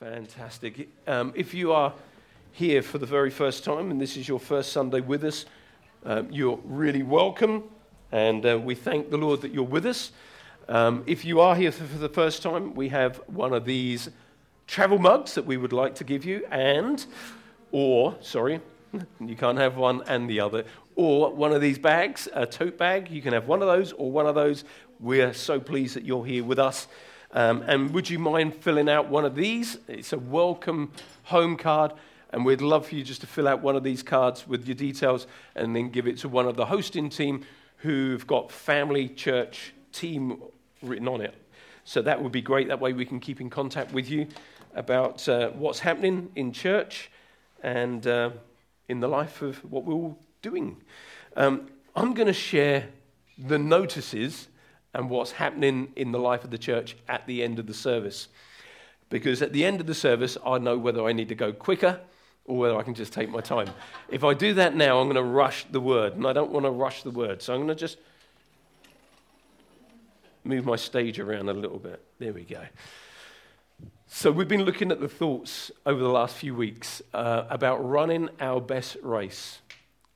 Fantastic. Um, if you are here for the very first time and this is your first Sunday with us, um, you're really welcome, and uh, we thank the Lord that you're with us. Um, if you are here for the first time, we have one of these travel mugs that we would like to give you, and, or, sorry, you can't have one and the other, or one of these bags, a tote bag. You can have one of those or one of those. We're so pleased that you're here with us. Um, and would you mind filling out one of these? It's a welcome home card, and we'd love for you just to fill out one of these cards with your details and then give it to one of the hosting team who've got family church team written on it. So that would be great. That way we can keep in contact with you about uh, what's happening in church and uh, in the life of what we're all doing. Um, I'm going to share the notices and what's happening in the life of the church at the end of the service. Because at the end of the service, I know whether I need to go quicker or whether I can just take my time. If I do that now, I'm going to rush the word, and I don't want to rush the word. So I'm going to just move my stage around a little bit. There we go. So, we've been looking at the thoughts over the last few weeks uh, about running our best race,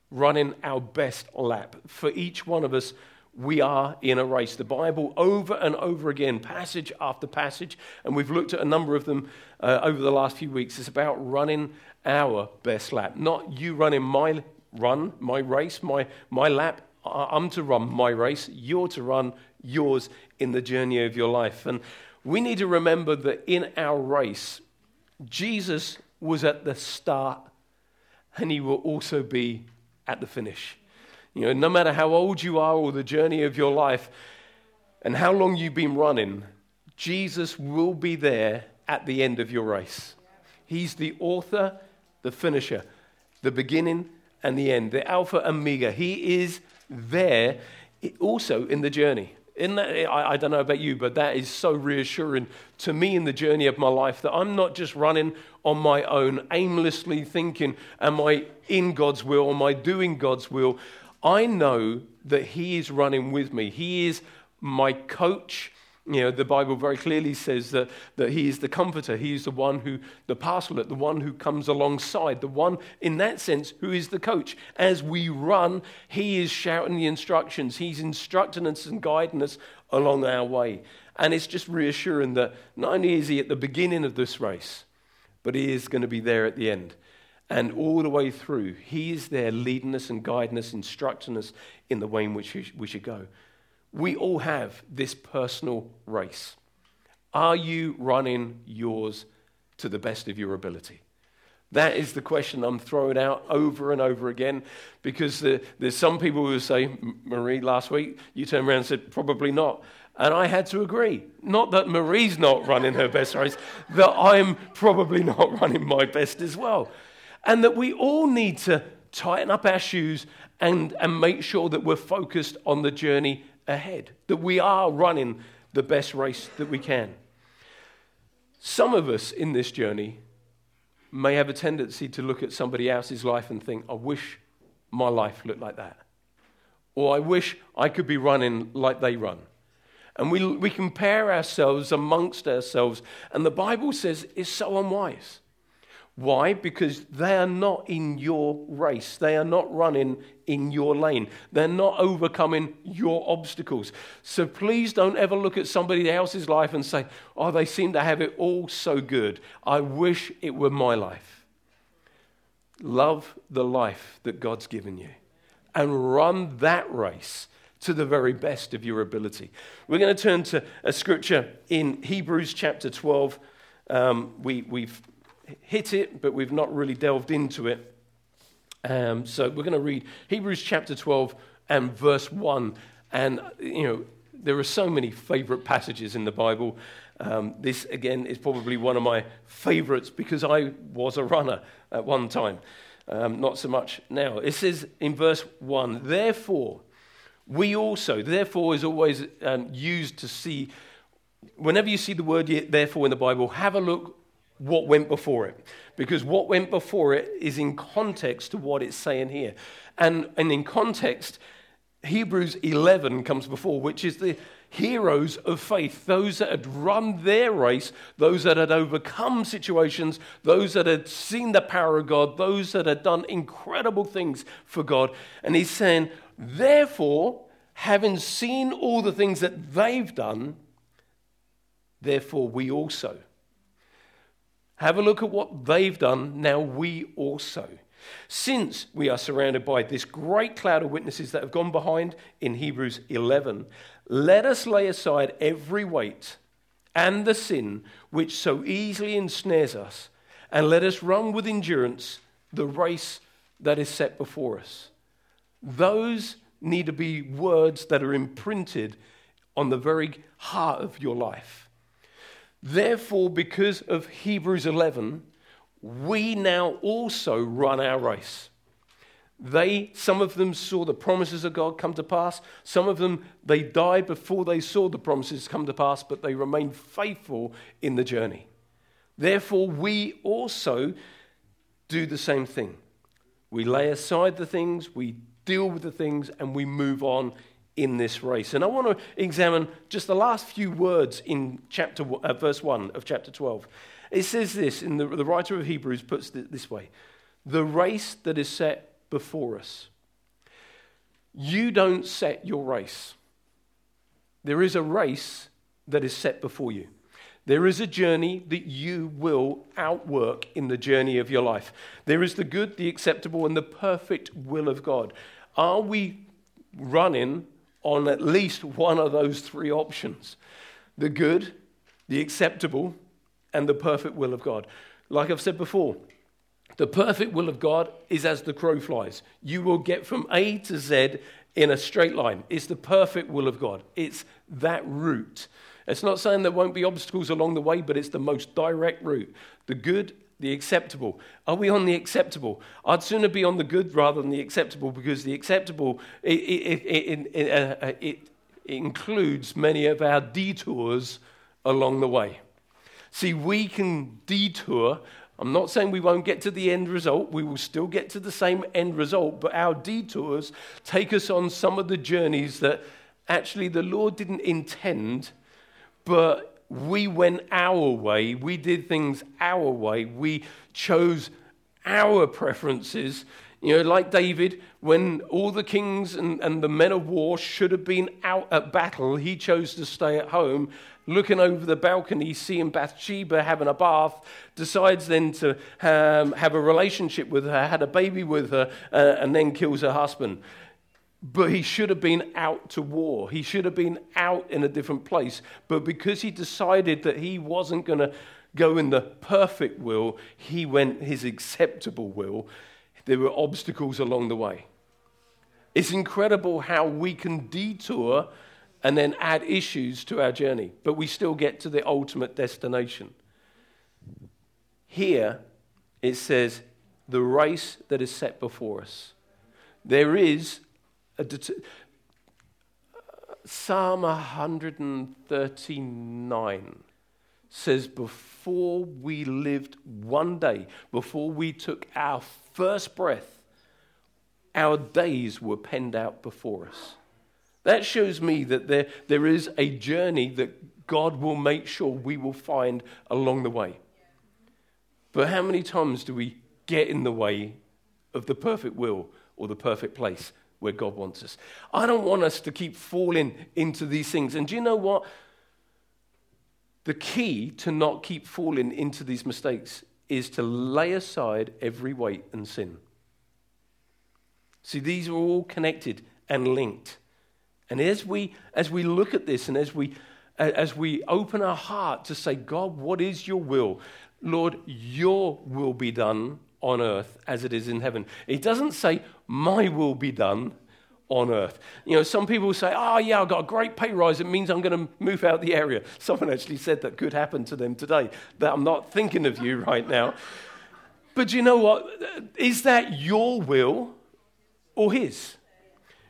running our best lap. For each one of us, we are in a race. The Bible, over and over again, passage after passage, and we've looked at a number of them uh, over the last few weeks, is about running our best lap. Not you running my run, my race, my, my lap. I'm to run my race. You're to run yours in the journey of your life. And we need to remember that in our race, Jesus was at the start and he will also be at the finish. You know, no matter how old you are or the journey of your life and how long you've been running, Jesus will be there at the end of your race. He's the author, the finisher, the beginning and the end, the Alpha and Omega. He is there also in the journey. In that, I, I, don't know about you, but that is so reassuring to me in the journey of my life that I'm not just running on my own, aimlessly thinking, Am I in God's will? Am I doing God's will? I know that He is running with me. He is my coach. You know, the Bible very clearly says that, that He is the comforter. He is the one who, the pastoral, the one who comes alongside, the one, in that sense, who is the coach. As we run, He is shouting the instructions. He's instructing us and guiding us along our way. And it's just reassuring that not only is He at the beginning of this race, but He is going to be there at the end. And all the way through, He is there leading us and guiding us, instructing us in the way in which we should go. We all have this personal race. Are you running yours to the best of your ability? That is the question I'm throwing out over and over again because the, there's some people who say, Marie, last week you turned around and said, probably not. And I had to agree. Not that Marie's not running her best race, that I'm probably not running my best as well and that we all need to tighten up our shoes and, and make sure that we're focused on the journey ahead, that we are running the best race that we can. Some of us in this journey may have a tendency to look at somebody else's life and think, I wish my life looked like that. Or I wish I could be running like they run. And we, we compare ourselves amongst ourselves. And the Bible says it's so unwise. Why? Because they are not in your race. They are not running in your lane. They're not overcoming your obstacles. So please don't ever look at somebody else's life and say, oh, they seem to have it all so good. I wish it were my life. Love the life that God's given you and run that race to the very best of your ability. We're going to turn to a scripture in Hebrews chapter 12. Um, we, we've hit it, but we've not really delved into it. Um, so we're going to read Hebrews chapter 12 and verse 1. And, you know, there are so many favorite passages in the Bible. Um, this, again, is probably one of my favorites because I was a runner at one time. Um, not so much now. It says in verse 1 Therefore, we also, therefore is always um, used to see, whenever you see the word therefore in the Bible, have a look what went before it. Because what went before it is in context to what it's saying here. And, and in context, Hebrews 11 comes before, which is the heroes of faith, those that had run their race, those that had overcome situations, those that had seen the power of God, those that had done incredible things for God. And he's saying, therefore, having seen all the things that they've done, therefore we also. Have a look at what they've done, now we also. Since we are surrounded by this great cloud of witnesses that have gone behind in Hebrews 11, let us lay aside every weight and the sin which so easily ensnares us, and let us run with endurance the race that is set before us. Those need to be words that are imprinted on the very heart of your life. Therefore, because of Hebrews 11, we now also run our race. They, some of them saw the promises of God come to pass. Some of them, they died before they saw the promises come to pass, but they remained faithful in the journey. Therefore, we also do the same thing. We lay aside the things, we deal with the things, and we move on in this race. And I want to examine just the last few words in chapter uh, verse 1 of chapter 12. It says this, in the, the writer of Hebrews puts it this way The race that is set before us. You don't set your race. There is a race that is set before you. There is a journey that you will outwork in the journey of your life. There is the good, the acceptable, and the perfect will of God. Are we running on at least one of those three options? The good, the acceptable, and the perfect will of God. Like I've said before, the perfect will of God is as the crow flies. You will get from A to Z in a straight line. It's the perfect will of God. It's that route. It's not saying there won't be obstacles along the way, but it's the most direct route. The good, the acceptable. Are we on the acceptable? I'd sooner be on the good rather than the acceptable because the acceptable it, it, it, uh, it includes many of our detours along the way. See, we can detour. I'm not saying we won't get to the end result. We will still get to the same end result, but our detours take us on some of the journeys that actually the Lord didn't intend, but we went our way. We did things our way. We chose our preferences. You know, like David, when all the kings and, and the men of war should have been out at battle, he chose to stay at home looking over the balcony, seeing Bathsheba having a bath, decides then to um, have a relationship with her, had a baby with her, uh, and then kills her husband. But he should have been out to war. He should have been out in a different place. But because he decided that he wasn't going to go in the perfect will, he went his acceptable will. There were obstacles along the way. It's incredible how we can detour and then add issues to our journey, but we still get to the ultimate destination. Here, it says, the race that is set before us. There is Psalm 139 says, Before we lived one day, before we took our first breath, our days were penned out before us. That shows me that there, there is a journey that God will make sure we will find along the way. But how many times do we get in the way of the perfect will or the perfect place where God wants us? I don't want us to keep falling into these things. And do you know what? The key to not keep falling into these mistakes is to lay aside every weight and sin. See, these are all connected and linked. And as we, as we look at this and as we, as we open our heart to say, God, what is your will? Lord, your will be done on earth as it is in heaven. It doesn't say, my will be done on earth. You know, some people say, oh, yeah, I've got a great pay rise. It means I'm going to move out the area. Someone actually said that could happen to them today, that I'm not thinking of you right now. But you know what? Is that your will or his?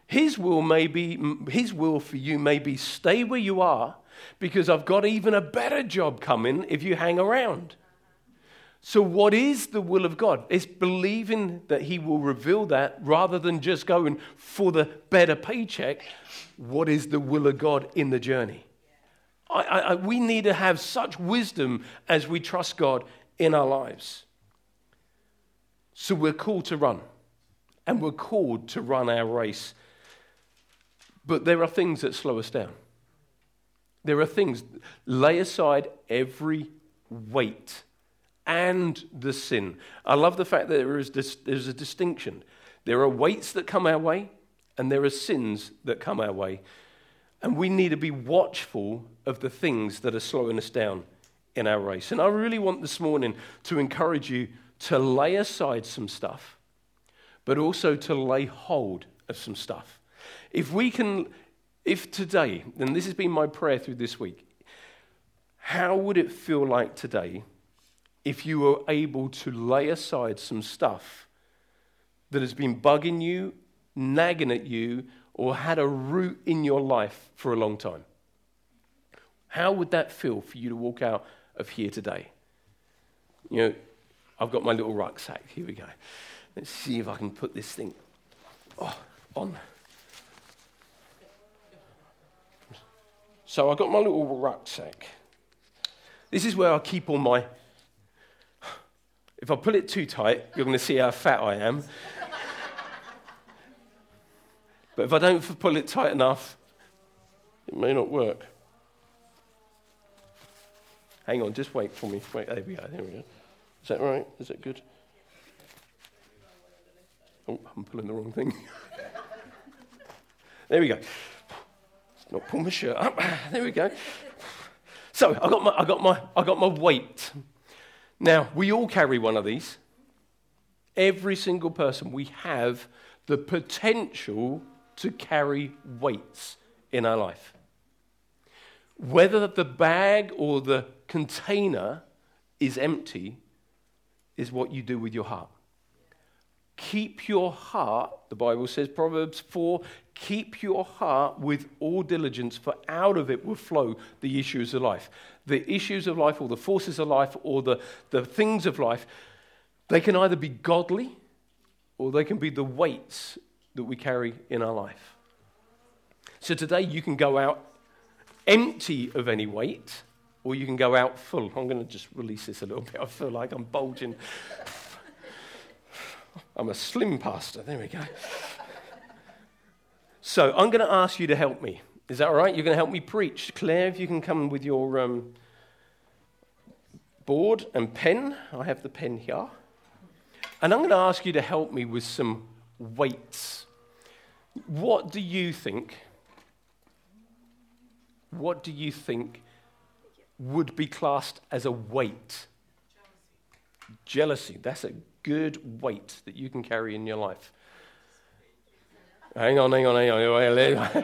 His will may be, his will for you may be stay where you are because I've got even a better job coming if you hang around. So, what is the will of God? It's believing that He will reveal that rather than just going for the better paycheck. What is the will of God in the journey? I, I, we need to have such wisdom as we trust God in our lives. So, we're called to run, and we're called to run our race. But there are things that slow us down. There are things, lay aside every weight and the sin. I love the fact that there is this, there's a distinction. There are weights that come our way, and there are sins that come our way. And we need to be watchful of the things that are slowing us down in our race. And I really want this morning to encourage you to lay aside some stuff, but also to lay hold of some stuff. If we can, if today, and this has been my prayer through this week, how would it feel like today if you were able to lay aside some stuff that has been bugging you, nagging at you, or had a root in your life for a long time. How would that feel for you to walk out of here today? You know, I've got my little rucksack. Here we go. Let's see if I can put this thing oh, on. So I've got my little rucksack. This is where I keep all my if I pull it too tight, you're going to see how fat I am. but if I don't pull it tight enough, it may not work. Hang on, just wait for me. Wait, there we go. There we go. Is that right? Is that good? Oh, I'm pulling the wrong thing. there we go. Let's not pull my shirt up. there we go. So I got my, I got my, I got my weight. Now, we all carry one of these. Every single person, we have the potential to carry weights in our life. Whether the bag or the container is empty is what you do with your heart. Keep your heart, the Bible says, Proverbs 4, keep your heart with all diligence, for out of it will flow the issues of life. The issues of life, or the forces of life, or the, the things of life, they can either be godly or they can be the weights that we carry in our life. So today you can go out empty of any weight, or you can go out full. I'm going to just release this a little bit. I feel like I'm bulging. I'm a slim pastor. There we go. So I'm going to ask you to help me. Is that all right? You're going to help me preach. Claire, if you can come with your um, board and pen. I have the pen here. And I'm going to ask you to help me with some weights. What do you think? What do you think would be classed as a weight? Jealousy. Jealousy. That's a good weight that you can carry in your life. Hang on, hang on, hang on.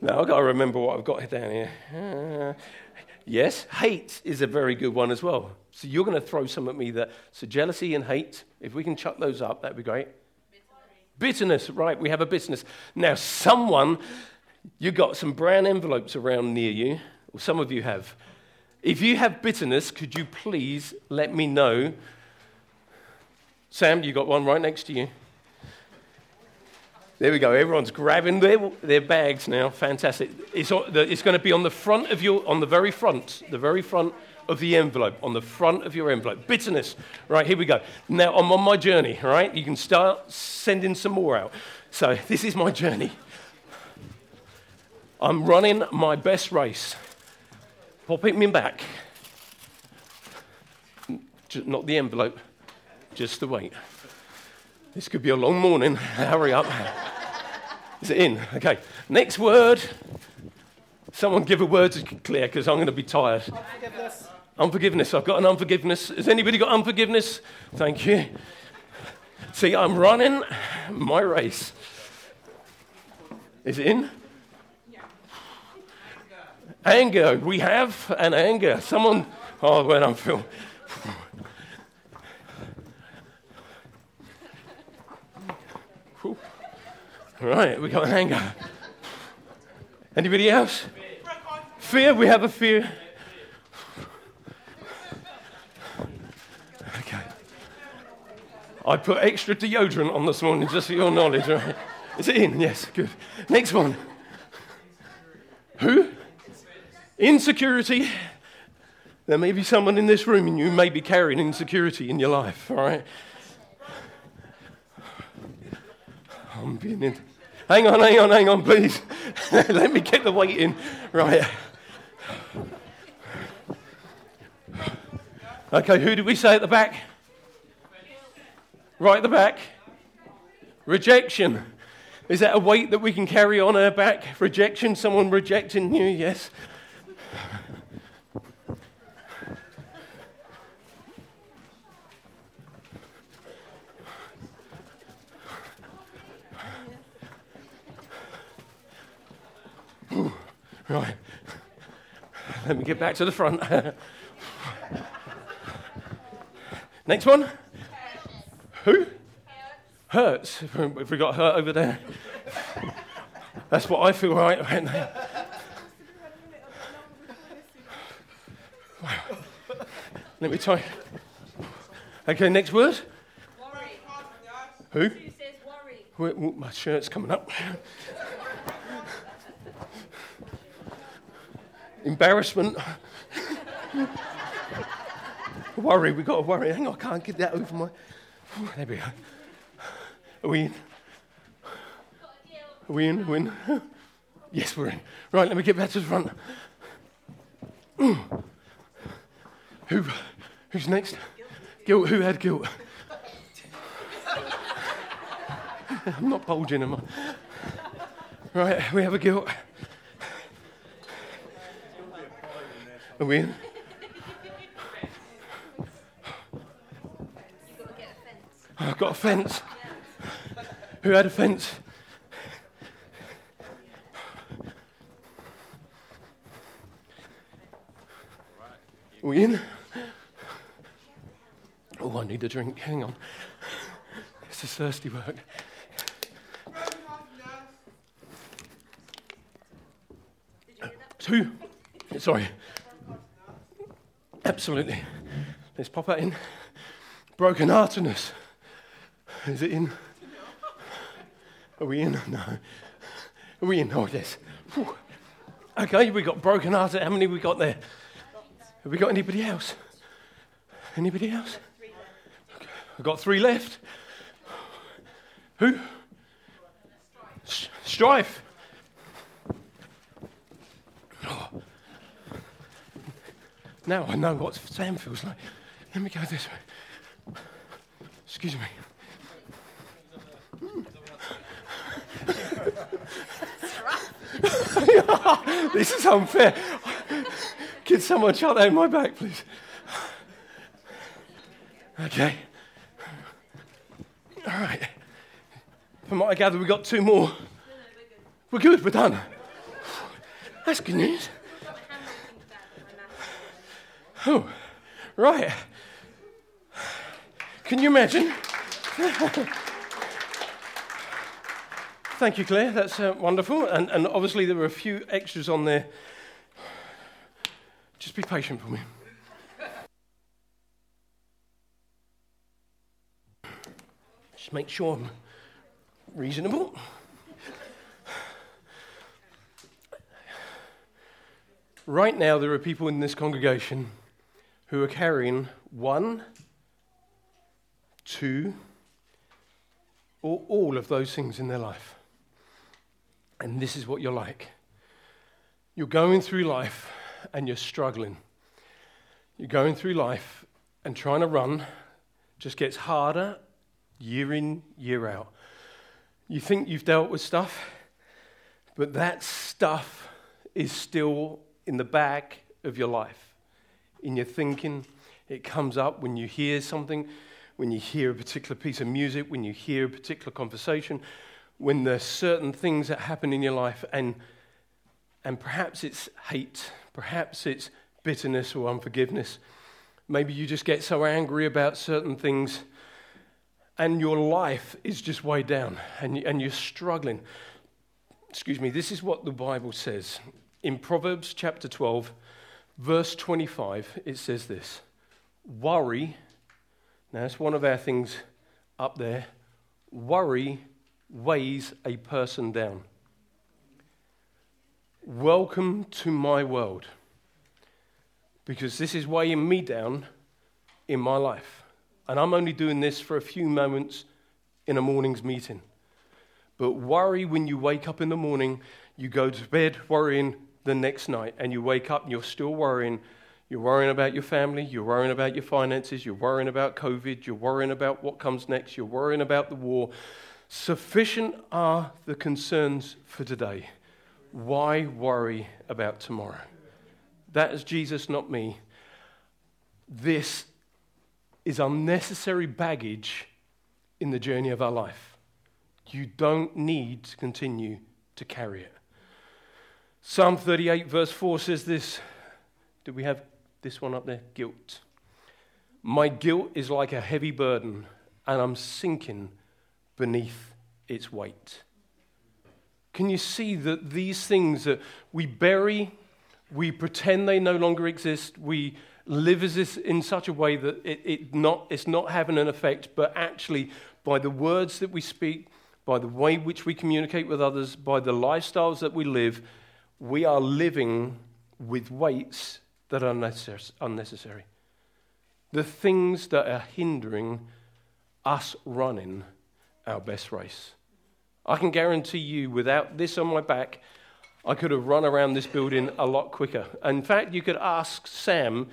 now I've got to remember what I've got down here. Uh, yes, hate is a very good one as well. So you're going to throw some at me that. So jealousy and hate, if we can chuck those up, that'd be great. Bitterness, right? We have a bitterness. Now, someone, you got some brown envelopes around near you, or some of you have. If you have bitterness, could you please let me know? Sam, you got one right next to you. There we go. Everyone's grabbing their, their bags now. Fantastic. It's, it's going to be on the front of your, on the very front, the very front of the envelope, on the front of your envelope. Bitterness. Right, here we go. Now I'm on my journey, right? You can start sending some more out. So this is my journey. I'm running my best race. Pop it me back. Not the envelope, just the weight. This could be a long morning. Hurry up. Is it in? Okay. Next word. Someone give a word to Claire because I'm going to be tired. Unforgiveness. Unforgiveness. I've got an unforgiveness. Has anybody got unforgiveness? Thank you. See, I'm running my race. Is it in? anger. We have an anger. Someone, oh, when I'm filming. right, we got an anger. Anybody else? Fear, we have a fear. Okay. I put extra deodorant on this morning just for your knowledge, right? Is it in? Yes, good. Next one. Who? Insecurity. There may be someone in this room and you may be carrying insecurity in your life, all right? I'm being in. Hang on, hang on, hang on, please. Let me get the weight in. Right. Okay, who did we say at the back? Right at the back. Rejection. Is that a weight that we can carry on our back? Rejection, someone rejecting you, yes. Right. Let me get back to the front. Next one. Who? Hurts. Have we got hurt over there? That's what I feel right, right now. Let me try. Okay, next word. Worry. Who? Who says worry? My shirt's coming up. Embarrassment. worry, we've got to worry. Hang on, I can't get that over my. There we go. Are we in? Are we in? Are we in? Yes, we're in. Right, let me get back to the front. Who? Who's next? Guilt. Who had guilt? I'm not bulging, am I? Right, we have a guilt. Are we? I've got a fence. Who had a fence? Are we in? Oh, I need a drink. Hang on. This is thirsty work. Two. Sorry. Absolutely. Let's pop that in. Broken heartedness. Is it in? Are we in? No. Are we in? Oh, yes. Okay, we got broken hearted. How many we got there? Have we got anybody else? Anybody else? Okay. I've got three left. Who? Strife. Now I know what Sam feels like. Let me go this way. Excuse me. this is unfair. Can someone shut in my back, please? Okay. All right. From what I gather, we've got two more. We're good, we're done. That's good news. Oh, right. Can you imagine? Thank you, Claire. That's uh, wonderful. And, and obviously, there were a few extras on there. Just be patient for me. Just make sure I'm reasonable. Right now, there are people in this congregation who are carrying one, two, or all of those things in their life. And this is what you're like. You're going through life and you're struggling. You're going through life and trying to run just gets harder year in, year out. You think you've dealt with stuff, but that stuff is still in the back of your life, in your thinking. It comes up when you hear something, when you hear a particular piece of music, when you hear a particular conversation, when there's certain things that happen in your life, and, and perhaps it's hate, perhaps it's bitterness or unforgiveness. Maybe you just get so angry about certain things, and your life is just way down, and, and you're struggling. Excuse me, this is what the Bible says. In Proverbs chapter 12, verse 25, it says this Worry, now it's one of our things up there worry weighs a person down. Welcome to my world. Because this is weighing me down in my life. And I'm only doing this for a few moments in a morning's meeting. But worry when you wake up in the morning, you go to bed worrying the next night, and you wake up and you're still worrying. You're worrying about your family, you're worrying about your finances, you're worrying about COVID, you're worrying about what comes next, you're worrying about the war. Sufficient are the concerns for today. Why worry about tomorrow? That is Jesus, not me. This is unnecessary baggage in the journey of our life. You don't need to continue to carry it. Psalm 38, verse 4 says this. Do we have this one up there? Guilt. My guilt is like a heavy burden, and I'm sinking beneath its weight. Can you see that these things that we bury, we pretend they no longer exist, we live as this in such a way that it, it not, it's not having an effect, but actually, by the words that we speak, by the way which we communicate with others, by the lifestyles that we live, we are living with weights that are unnecessary. The things that are hindering us running our best race. I can guarantee you, without this on my back, I could have run around this building a lot quicker. In fact, you could ask Sam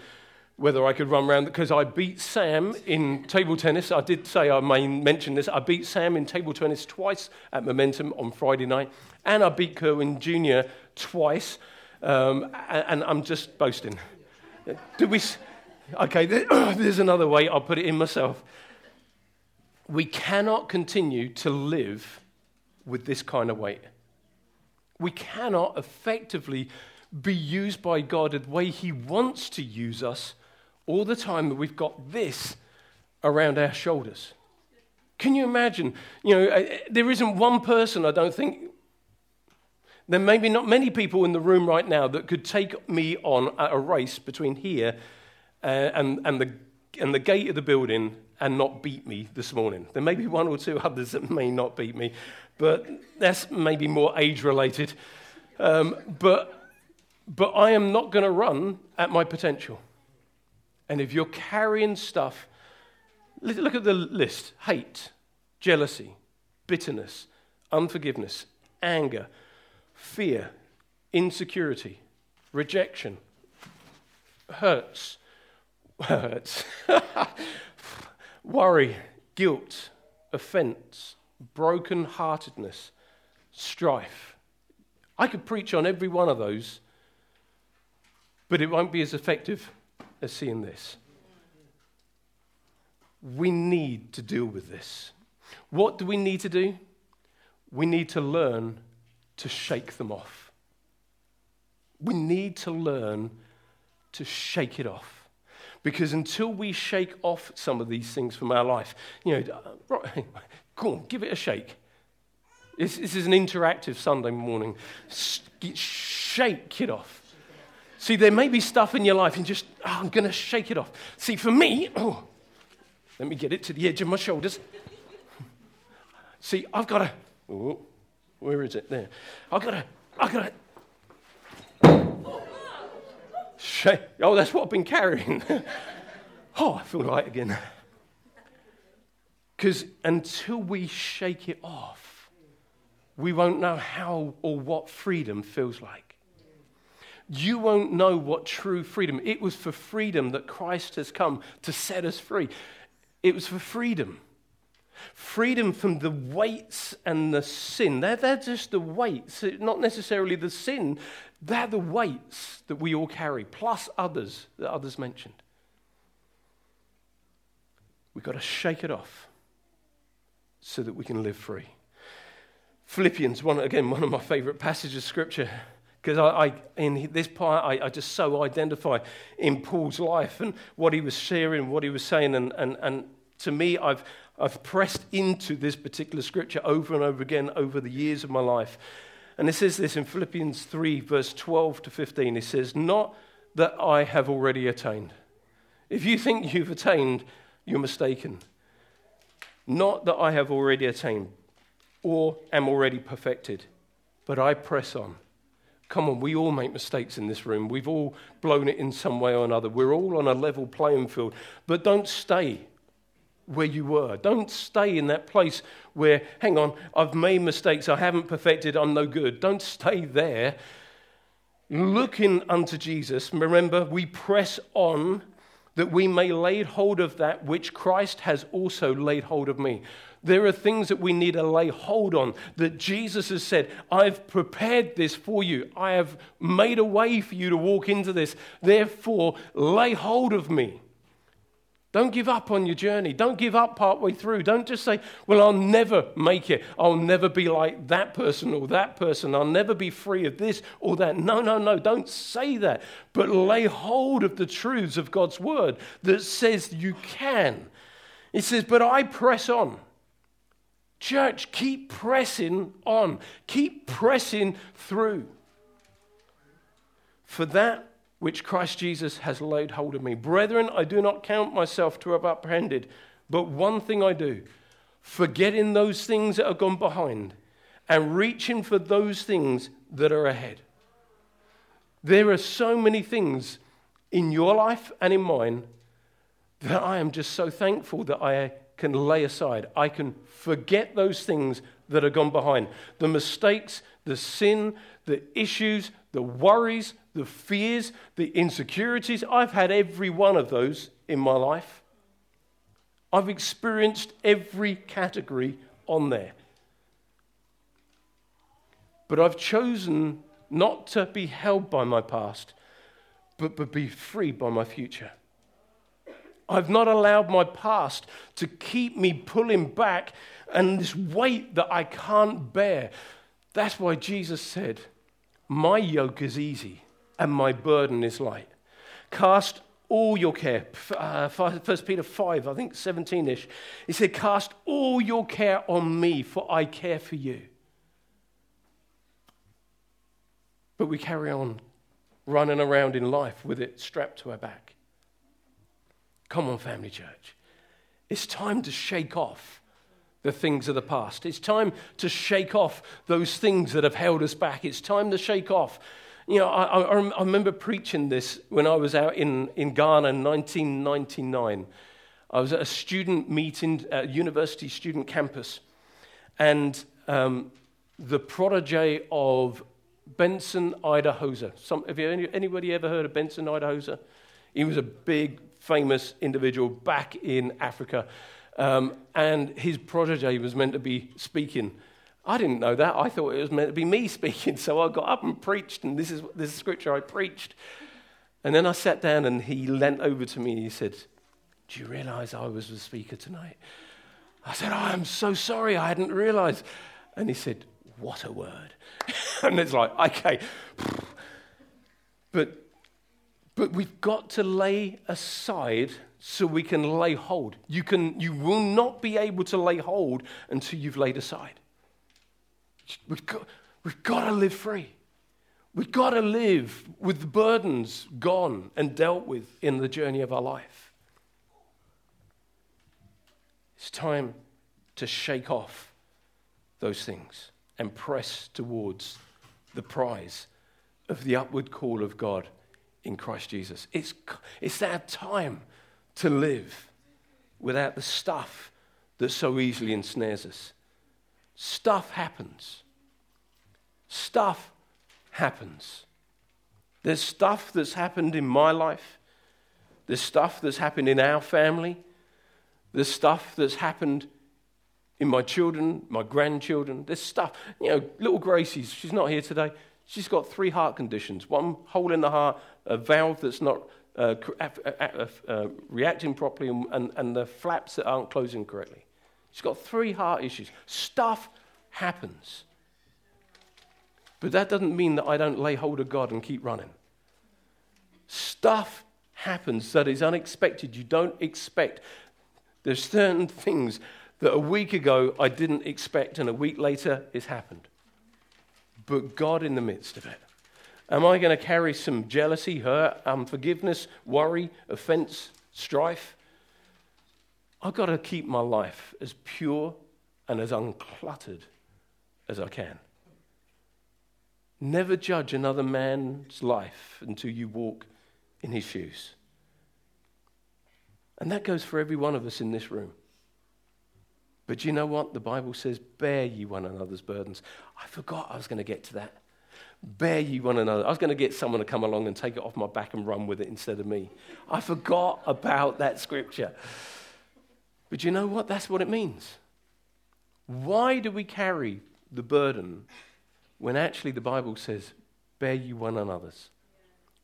whether I could run around because I beat Sam in table tennis. I did say I may mention this. I beat Sam in table tennis twice at Momentum on Friday night, and I beat Kerwin Jr. twice. Um, and, I'm just boasting. Did we? Okay, there's another way. I'll put it in myself. We cannot continue to live with this kind of weight. We cannot effectively be used by God the way He wants to use us all the time that we've got this around our shoulders. Can you imagine? You know, uh, there isn't one person, I don't think, there may be not many people in the room right now that could take me on at a race between here uh, and, and, the, and the gate of the building and not beat me this morning. There may be one or two others that may not beat me, but that's maybe more age related. Um, but, but I am not going to run at my potential. And if you're carrying stuff, look at the list hate, jealousy, bitterness, unforgiveness, anger, fear, insecurity, rejection, hurts, hurts, worry, guilt, offense, broken-heartedness, strife. I could preach on every one of those, but it won't be as effective as seeing this. We need to deal with this. What do we need to do? We need to learn to shake them off. We need to learn to shake it off. Because until we shake off some of these things from our life, you know, uh, right, Come on, give it a shake. This, this is an interactive Sunday morning. Shake it off. See, there may be stuff in your life and just, oh, I'm going to shake it off. See, for me, oh, let me get it to the edge of my shoulders. See, I've got to, oh, where is it? There. I've got to, I've got to, shake. Oh, that's what I've been carrying. oh, I feel light again. Because until we shake it off, we won't know how or what freedom feels like. You won't know what true freedom. It was for freedom that Christ has come to set us free. It was for freedom. Freedom from the weights and the sin. They're, they're just the weights, not necessarily the sin. They're the weights that we all carry, plus others that others mentioned. We've got to shake it off so that we can live free. Philippians, one, again, one of my favorite passages of scripture, because I, I, in this part, I, I, just so identify in Paul's life and what he was sharing, what he was saying. And, and, and to me, I've, I've pressed into this particular scripture over and over again over the years of my life. And it says this in Philippians 3, verse 12 to 15. It says, Not that I have already attained. If you think you've attained, you're mistaken. Not that I have already attained or am already perfected, but I press on. Come on, we all make mistakes in this room. We've all blown it in some way or another. We're all on a level playing field. But don't stay where you were. Don't stay in that place where, hang on, I've made mistakes, I haven't perfected, I'm no good. Don't stay there. Looking unto Jesus, remember, we press on that we may lay hold of that which Christ has also laid hold of me. There are things that we need to lay hold on that Jesus has said, I've prepared this for you. I have made a way for you to walk into this. Therefore, lay hold of me. Don't give up on your journey. Don't give up partway through. Don't just say, Well, I'll never make it. I'll never be like that person or that person. I'll never be free of this or that. No, no, no. Don't say that. But lay hold of the truths of God's word that says you can. It says, But I press on. Church, keep pressing on. Keep pressing through. For that which Christ Jesus has laid hold of me. Brethren, I do not count myself to have apprehended, but one thing I do, forgetting those things that are gone behind and reaching for those things that are ahead. There are so many things in your life and in mine that I am just so thankful that I can lay aside. I can forget those things that are gone behind. The mistakes, the sin, the issues, the worries, the fears, the insecurities. I've had every one of those in my life. I've experienced every category on there. But I've chosen not to be held by my past, but, but be free by my future. I've not allowed my past to keep me pulling back and this weight that I can't bear. That's why Jesus said, My yoke is easy and my burden is light. Cast all your care. Uh, 1 Peter 5, I think 17 ish. He said, Cast all your care on me, for I care for you. But we carry on running around in life with it strapped to our back. Come on, family church. It's time to shake off the things of the past. It's time to shake off those things that have held us back. It's time to shake off you know, I, I, I remember preaching this when I was out in, in Ghana in 1999. I was at a student meeting, a university student campus, and um, the protege of Benson Idahosa. Some, have you, anybody ever heard of Benson Idahosa? He was a big, famous individual back in Africa, um, and his protege was meant to be speaking I didn't know that. I thought it was meant to be me speaking. So I got up and preached, and this is this is scripture I preached. And then I sat down, and he leant over to me and he said, Do you realize I was the speaker tonight? I said, oh, I'm so sorry. I hadn't realized. And he said, What a word. and it's like, okay. But, but we've got to lay aside so we can lay hold. You, can, you will not be able to lay hold until you've laid aside. We've got, we've got to live free. We've got to live with the burdens gone and dealt with in the journey of our life. It's time to shake off those things and press towards the prize of the upward call of God in Christ Jesus. It's, it's that time to live without the stuff that so easily ensnares us. Stuff happens. Stuff happens. There's stuff that's happened in my life. There's stuff that's happened in our family. There's stuff that's happened in my children, my grandchildren. There's stuff. You know, little Gracie, she's not here today. She's got three heart conditions one hole in the heart, a valve that's not uh, uh, uh, reacting properly, and, and the flaps that aren't closing correctly. She's got three heart issues. Stuff happens. But that doesn't mean that I don't lay hold of God and keep running. Stuff happens that is unexpected. You don't expect. There's certain things that a week ago I didn't expect, and a week later it's happened. But God in the midst of it. Am I going to carry some jealousy, hurt, unforgiveness, worry, offense, strife? I've got to keep my life as pure and as uncluttered as I can. Never judge another man's life until you walk in his shoes. And that goes for every one of us in this room. But you know what? The Bible says, Bear ye one another's burdens. I forgot I was going to get to that. Bear ye one another. I was going to get someone to come along and take it off my back and run with it instead of me. I forgot about that scripture. But you know what? That's what it means. Why do we carry the burden when actually the Bible says, Bear you one another's?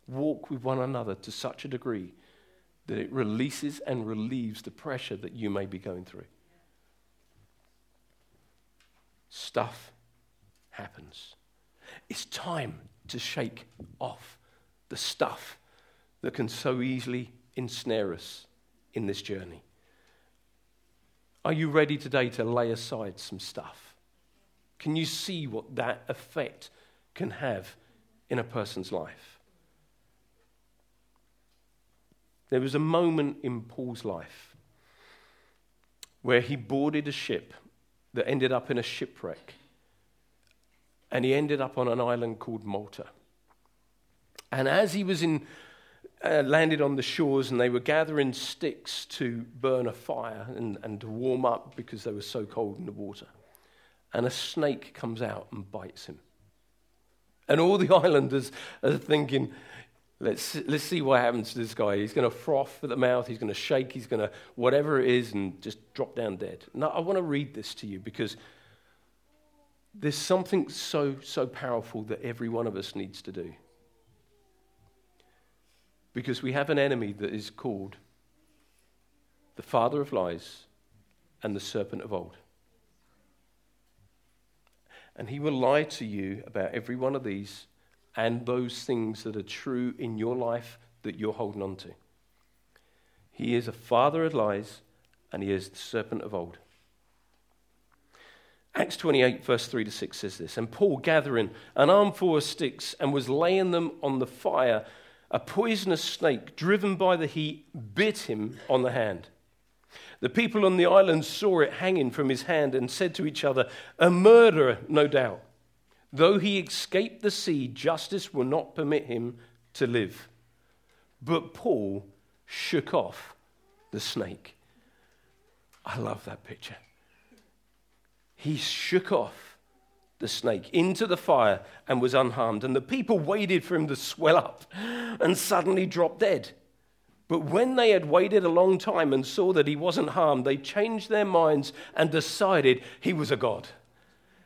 Walk with one another to such a degree that it releases and relieves the pressure that you may be going through. Stuff happens. It's time to shake off the stuff that can so easily ensnare us in this journey. Are you ready today to lay aside some stuff? Can you see what that effect can have in a person's life? There was a moment in Paul's life where he boarded a ship that ended up in a shipwreck. And he ended up on an island called Malta. And as he was in, uh, landed on the shores and they were gathering sticks to burn a fire and, and to warm up because they were so cold in the water. And a snake comes out and bites him. And all the islanders are thinking, let's, let's see what happens to this guy. He's going to froth at the mouth, he's going to shake, he's going to whatever it is, and just drop down dead. Now, I want to read this to you because there's something so, so powerful that every one of us needs to do. Because we have an enemy that is called the father of lies and the serpent of old. And he will lie to you about every one of these and those things that are true in your life that you're holding on to. He is a father of lies and he is the serpent of old. Acts 28, verse 3 to 6 says this And Paul, gathering an armful of sticks and was laying them on the fire, a poisonous snake, driven by the heat, bit him on the hand. The people on the island saw it hanging from his hand and said to each other, A murderer, no doubt. Though he escaped the sea, justice will not permit him to live. But Paul shook off the snake. I love that picture. He shook off the snake into the fire and was unharmed. And the people waited for him to swell up and suddenly drop dead. But when they had waited a long time and saw that he wasn't harmed, they changed their minds and decided he was a god.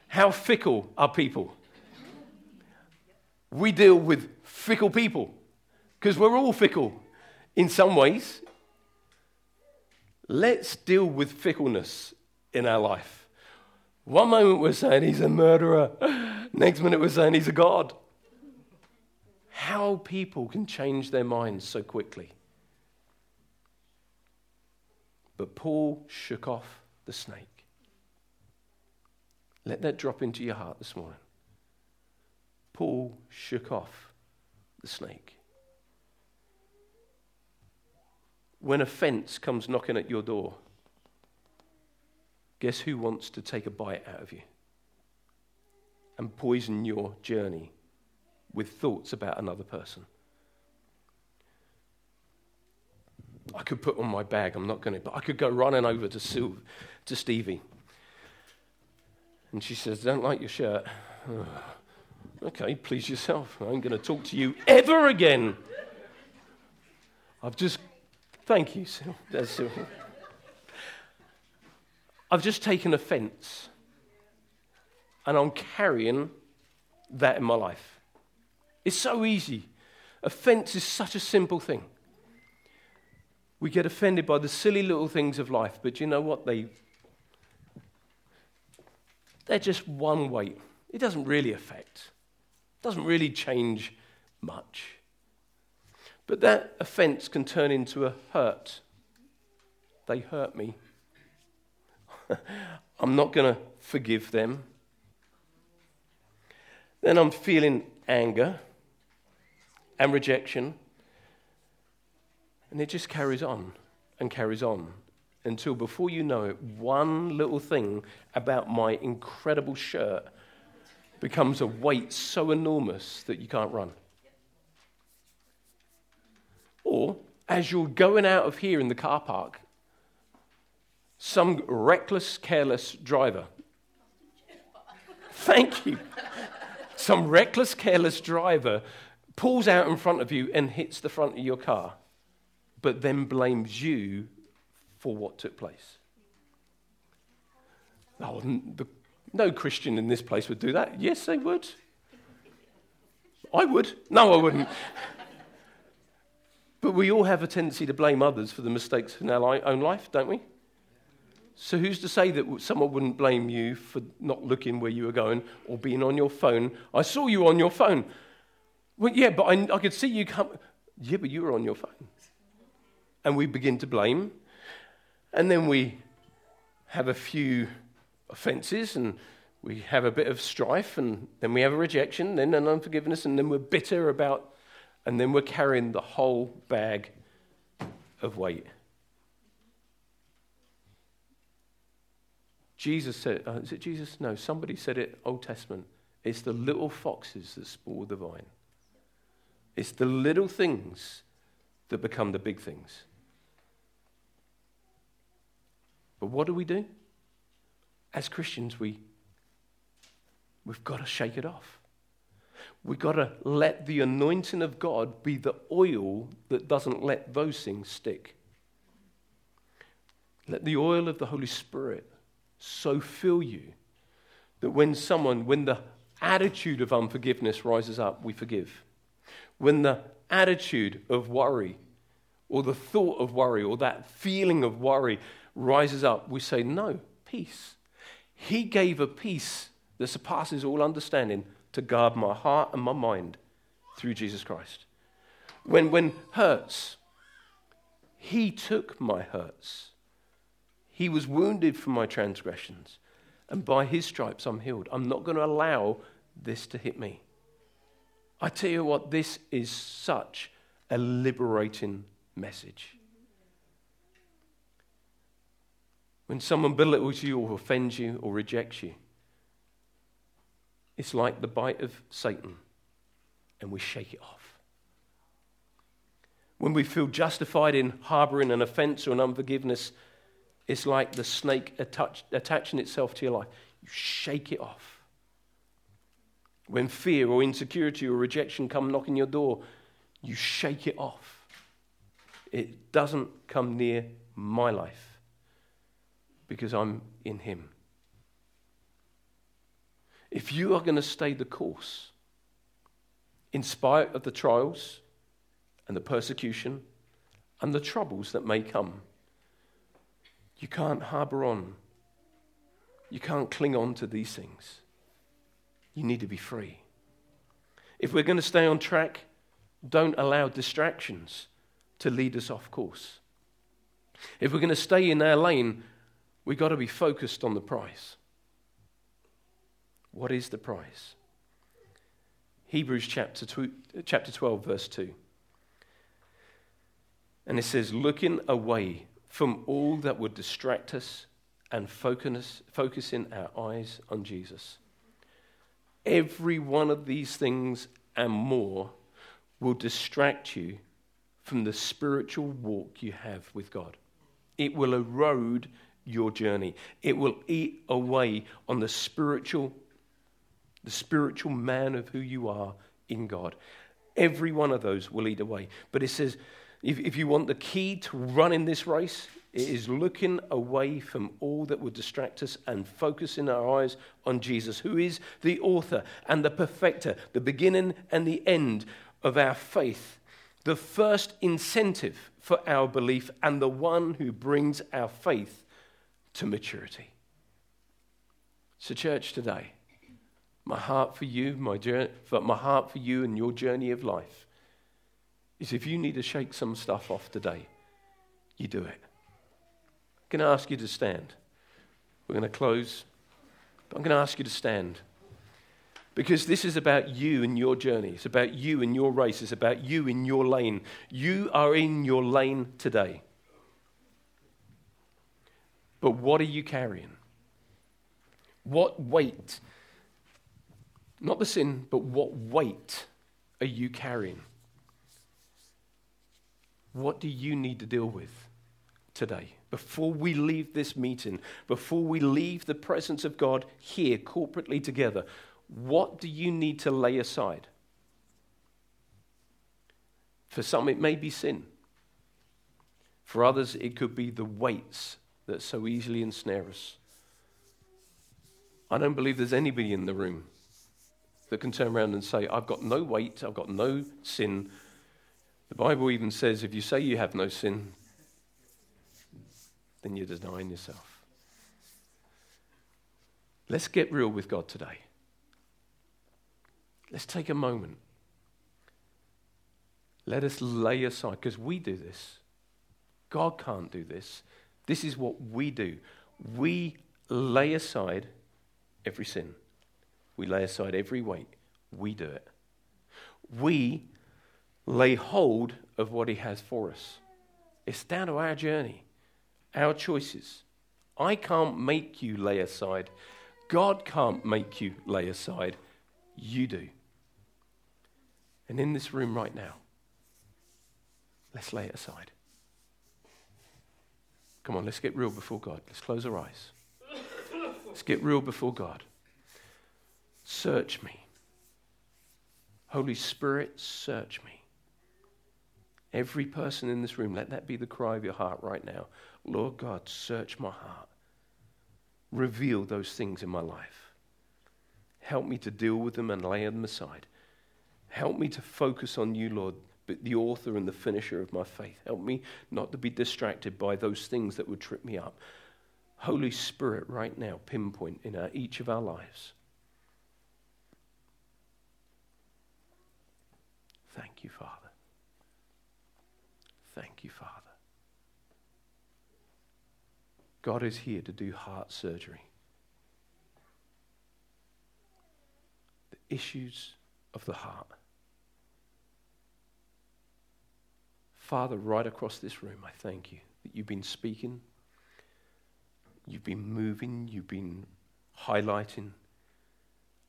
How fickle are people? We deal with fickle people because we're all fickle in some ways. Let's deal with fickleness in our life. One moment we're saying he's a murderer, next minute we're saying he's a god. How people can change their minds so quickly. But Paul shook off the snake. Let that drop into your heart this morning. Paul shook off the snake. When offense comes knocking at your door, guess who wants to take a bite out of you and poison your journey with thoughts about another person? I could put on my bag, I'm not going to, but I could go running over to Sue, to Stevie. And she says, Don't like your shirt. okay, please yourself. I ain't going to talk to you ever again. I've just, thank you, Sue. That's. I've just taken offense. And I'm carrying that in my life. It's so easy. Offense is such a simple thing. We get offended by the silly little things of life, but you know what? They, they're just one weight. It doesn't really affect, it doesn't really change much. But that offense can turn into a hurt. They hurt me. I'm not going to forgive them. Then I'm feeling anger and rejection and it just carries on and carries on until before you know it, one little thing about my incredible shirt becomes a weight so enormous that you can't run. Or as you're going out of here in the car park, some reckless, careless driver. Thank you. Some reckless, careless driver pulls out in front of you and hits the front of your car, but then blames you for what took place. Oh, the, no Christian in this place would do that. Yes, they would. I would. No, I wouldn't. but we all have a tendency to blame others for the mistakes in our own life, don't we? So, who's to say that someone wouldn't blame you for not looking where you were going or being on your phone? I saw you on your phone. Well, yeah, but I, I could see you come. Yeah, but you were on your phone. And we begin to blame. And then we have a few offenses and we have a bit of strife and then we have a rejection, then an unforgiveness, and then we're bitter about, and then we're carrying the whole bag of weight. Jesus said, uh, is it Jesus? No, somebody said it, Old Testament. It's the little foxes that spoil the vine. It's the little things that become the big things. But what do we do? As Christians, we, we've got to shake it off. We've got to let the anointing of God be the oil that doesn't let those things stick. Let the oil of the Holy Spirit so fill you that when someone, when the attitude of unforgiveness rises up, we forgive. When the attitude of worry or the thought of worry or that feeling of worry rises up, we say, No, peace. He gave a peace that surpasses all understanding to guard my heart and my mind through Jesus Christ. When, when hurts, He took my hurts. He was wounded for my transgressions, and by His stripes I'm healed. I'm not going to allow this to hit me. I tell you what, this is such a liberating message. When someone belittles you or offends you or rejects you, it's like the bite of Satan, and we shake it off. When we feel justified in harboring an offense or an unforgiveness, it's like the snake attach, attaching itself to your life. You shake it off. When fear or insecurity or rejection come knocking your door, you shake it off. It doesn't come near my life because I'm in Him. If you are going to stay the course, in spite of the trials and the persecution and the troubles that may come, you can't harbor on. You can't cling on to these things. You need to be free. If we're going to stay on track, don't allow distractions to lead us off course. If we're going to stay in our lane, We've got to be focused on the price. What is the price? Hebrews chapter, chapter 12, verse 2. And it says, looking away from all that would distract us and focus, focusing our eyes on Jesus. Every one of these things and more will distract you from the spiritual walk you have with God. It will erode your journey. It will eat away on the spiritual, the spiritual man of who you are in God. Every one of those will eat away. But it says, if, if you want the key to running this race, it is looking away from all that would distract us and focusing our eyes on Jesus, who is the author and the perfecter, the beginning and the end of our faith, the first incentive for our belief, and the one who brings our faith to maturity. So, church, today, my heart for you, my, journey, my heart for you and your journey of life is if you need to shake some stuff off today, you do it. I'm going to ask you to stand. We're going to close, but I'm going to ask you to stand. Because this is about you and your journey. It's about you and your race. It's about you in your lane. You are in your lane today. But what are you carrying? What weight? Not the sin, but what weight are you carrying? What do you need to deal with today? Before we leave this meeting, before we leave the presence of God here corporately together, what do you need to lay aside? For some, it may be sin. For others, it could be the weights that so easily ensnare us. I don't believe there's anybody in the room that can turn around and say, I've got no weight, I've got no sin. The Bible even says if you say you have no sin, then you're denying yourself. Let's get real with God today. Let's take a moment. Let us lay aside, because we do this. God can't do this. This is what we do. We lay aside every sin, we lay aside every weight. We do it. We lay hold of what He has for us. It's down to our journey, our choices. I can't make you lay aside. God can't make you lay aside. You do. And in this room right now, let's lay it aside. Come on, let's get real before God. Let's close our eyes. Let's get real before God. Search me. Holy Spirit, search me. Every person in this room, let that be the cry of your heart right now. Lord God, search my heart. Reveal those things in my life. Help me to deal with them and lay them aside. Help me to focus on you, Lord, the author and the finisher of my faith. Help me not to be distracted by those things that would trip me up. Holy Spirit, right now, pinpoint in our, each of our lives. Thank you, Father. Thank you, Father. God is here to do heart surgery. The issues of the heart. Father, right across this room, I thank you that you've been speaking, you've been moving, you've been highlighting.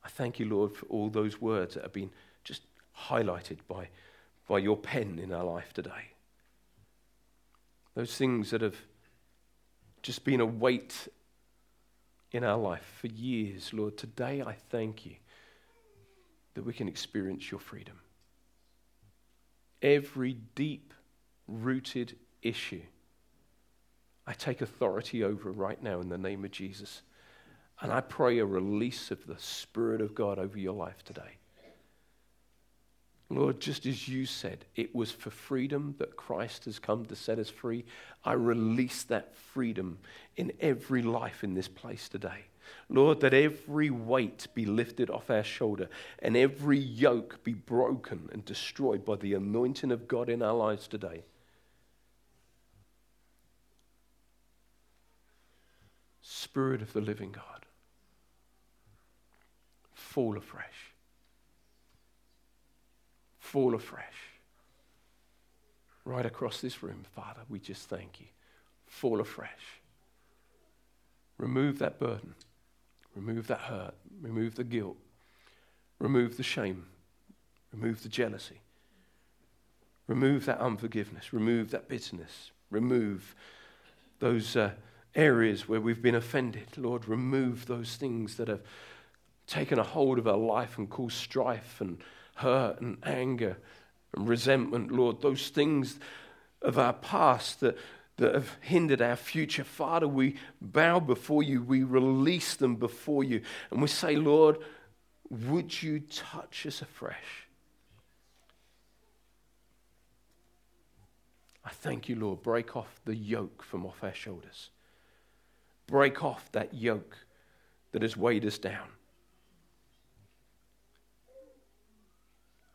I thank you, Lord, for all those words that have been just highlighted by, by your pen in our life today. Those things that have just been a weight in our life for years, Lord, today I thank you that we can experience your freedom. Every deep rooted issue. I take authority over right now in the name of Jesus. And I pray a release of the Spirit of God over your life today. Lord, just as you said, it was for freedom that Christ has come to set us free. I release that freedom in every life in this place today. Lord, that every weight be lifted off our shoulder and every yoke be broken and destroyed by the anointing of God in our lives today. Spirit of the living God, fall afresh. Fall afresh. Right across this room, Father, we just thank you. Fall afresh. Remove that burden. Remove that hurt. Remove the guilt. Remove the shame. Remove the jealousy. Remove that unforgiveness. Remove that bitterness. Remove those. Uh, areas where we've been offended. Lord, remove those things that have taken a hold of our life and caused strife and hurt and anger and resentment, Lord. Those things of our past that, that have hindered our future. Father, we bow before you, we release them before you, and we say, Lord, would you touch us afresh? I thank you, Lord. Break off the yoke from off our shoulders. Break off that yoke that has weighed us down.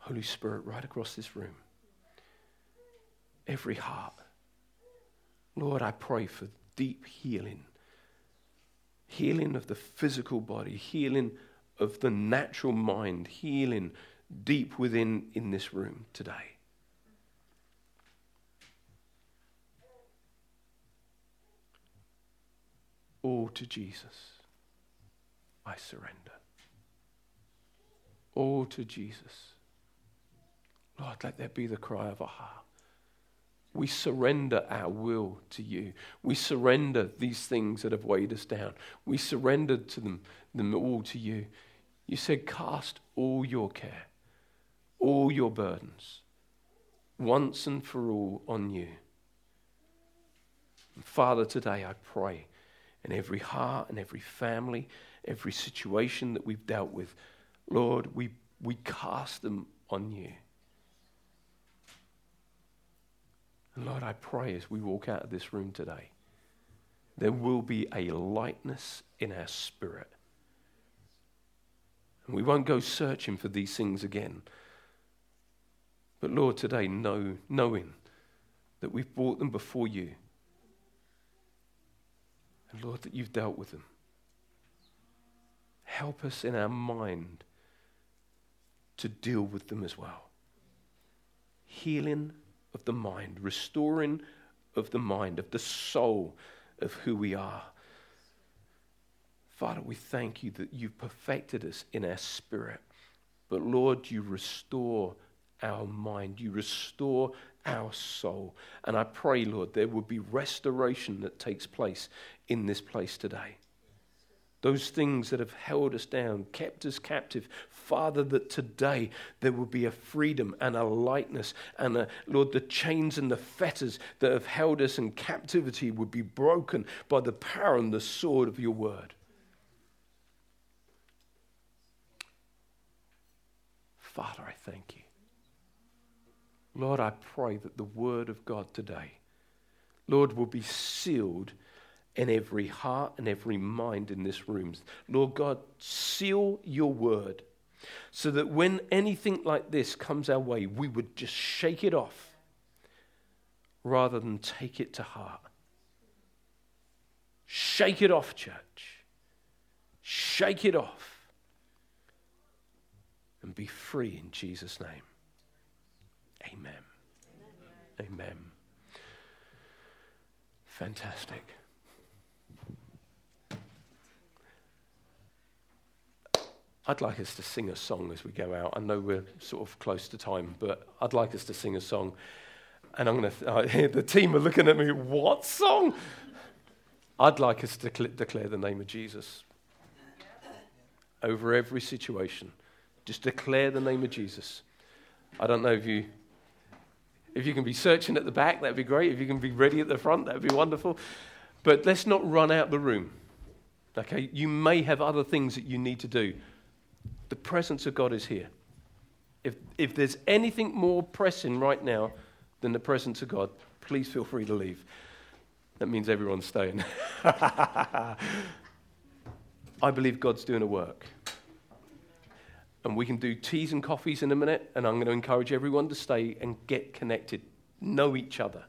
Holy Spirit, right across this room, every heart. Lord, I pray for deep healing healing of the physical body, healing of the natural mind, healing deep within in this room today. All to Jesus, I surrender. All to Jesus. Lord, let there be the cry of our heart. We surrender our will to you. We surrender these things that have weighed us down. We surrender to them, them all to you. You said, Cast all your care, all your burdens, once and for all on you. And Father, today I pray in every heart and every family, every situation that we've dealt with, Lord, we, we cast them on you. And Lord, I pray as we walk out of this room today, there will be a lightness in our spirit. And we won't go searching for these things again. But Lord, today, know, knowing that we've brought them before you, and Lord, that you've dealt with them, help us in our mind to deal with them as well. Healing of the mind, restoring of the mind, of the soul of who we are. Father, we thank you that you've perfected us in our spirit. But Lord, you restore our mind, you restore our soul. And I pray, Lord, there will be restoration that takes place in this place today those things that have held us down, kept us captive. Father, that today there will be a freedom and a lightness, and a, Lord, the chains and the fetters that have held us in captivity would be broken by the power and the sword of your word. Father, I thank you. Lord, I pray that the word of God today, Lord, will be sealed in every heart and every mind in this room. Lord God, seal your word so that when anything like this comes our way, we would just shake it off rather than take it to heart. Shake it off, church. Shake it off. And be free in Jesus' name. Amen. Amen. Amen. Fantastic. I'd like us to sing a song as we go out. I know we're sort of close to time, but I'd like us to sing a song. And I'm going to, uh, the team are looking at me, what song? I'd like us to cl- declare the name of Jesus over every situation. Just declare the name of Jesus. I don't know if you if you can be searching at the back, that'd be great. If you can be ready at the front, that'd be wonderful. But let's not run out the room. Okay? You may have other things that you need to do. The presence of God is here. If, if there's anything more pressing right now than the presence of God, please feel free to leave. That means everyone's staying. I believe God's doing a work. And we can do teas and coffees in a minute, and I'm going to encourage everyone to stay and get connected, know each other,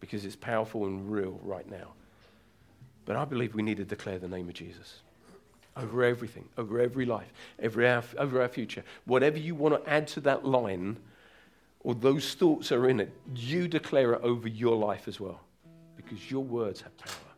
because it's powerful and real right now. But I believe we need to declare the name of Jesus over everything, over every life, every our, over our future. Whatever you want to add to that line, or those thoughts are in it, you declare it over your life as well, because your words have power.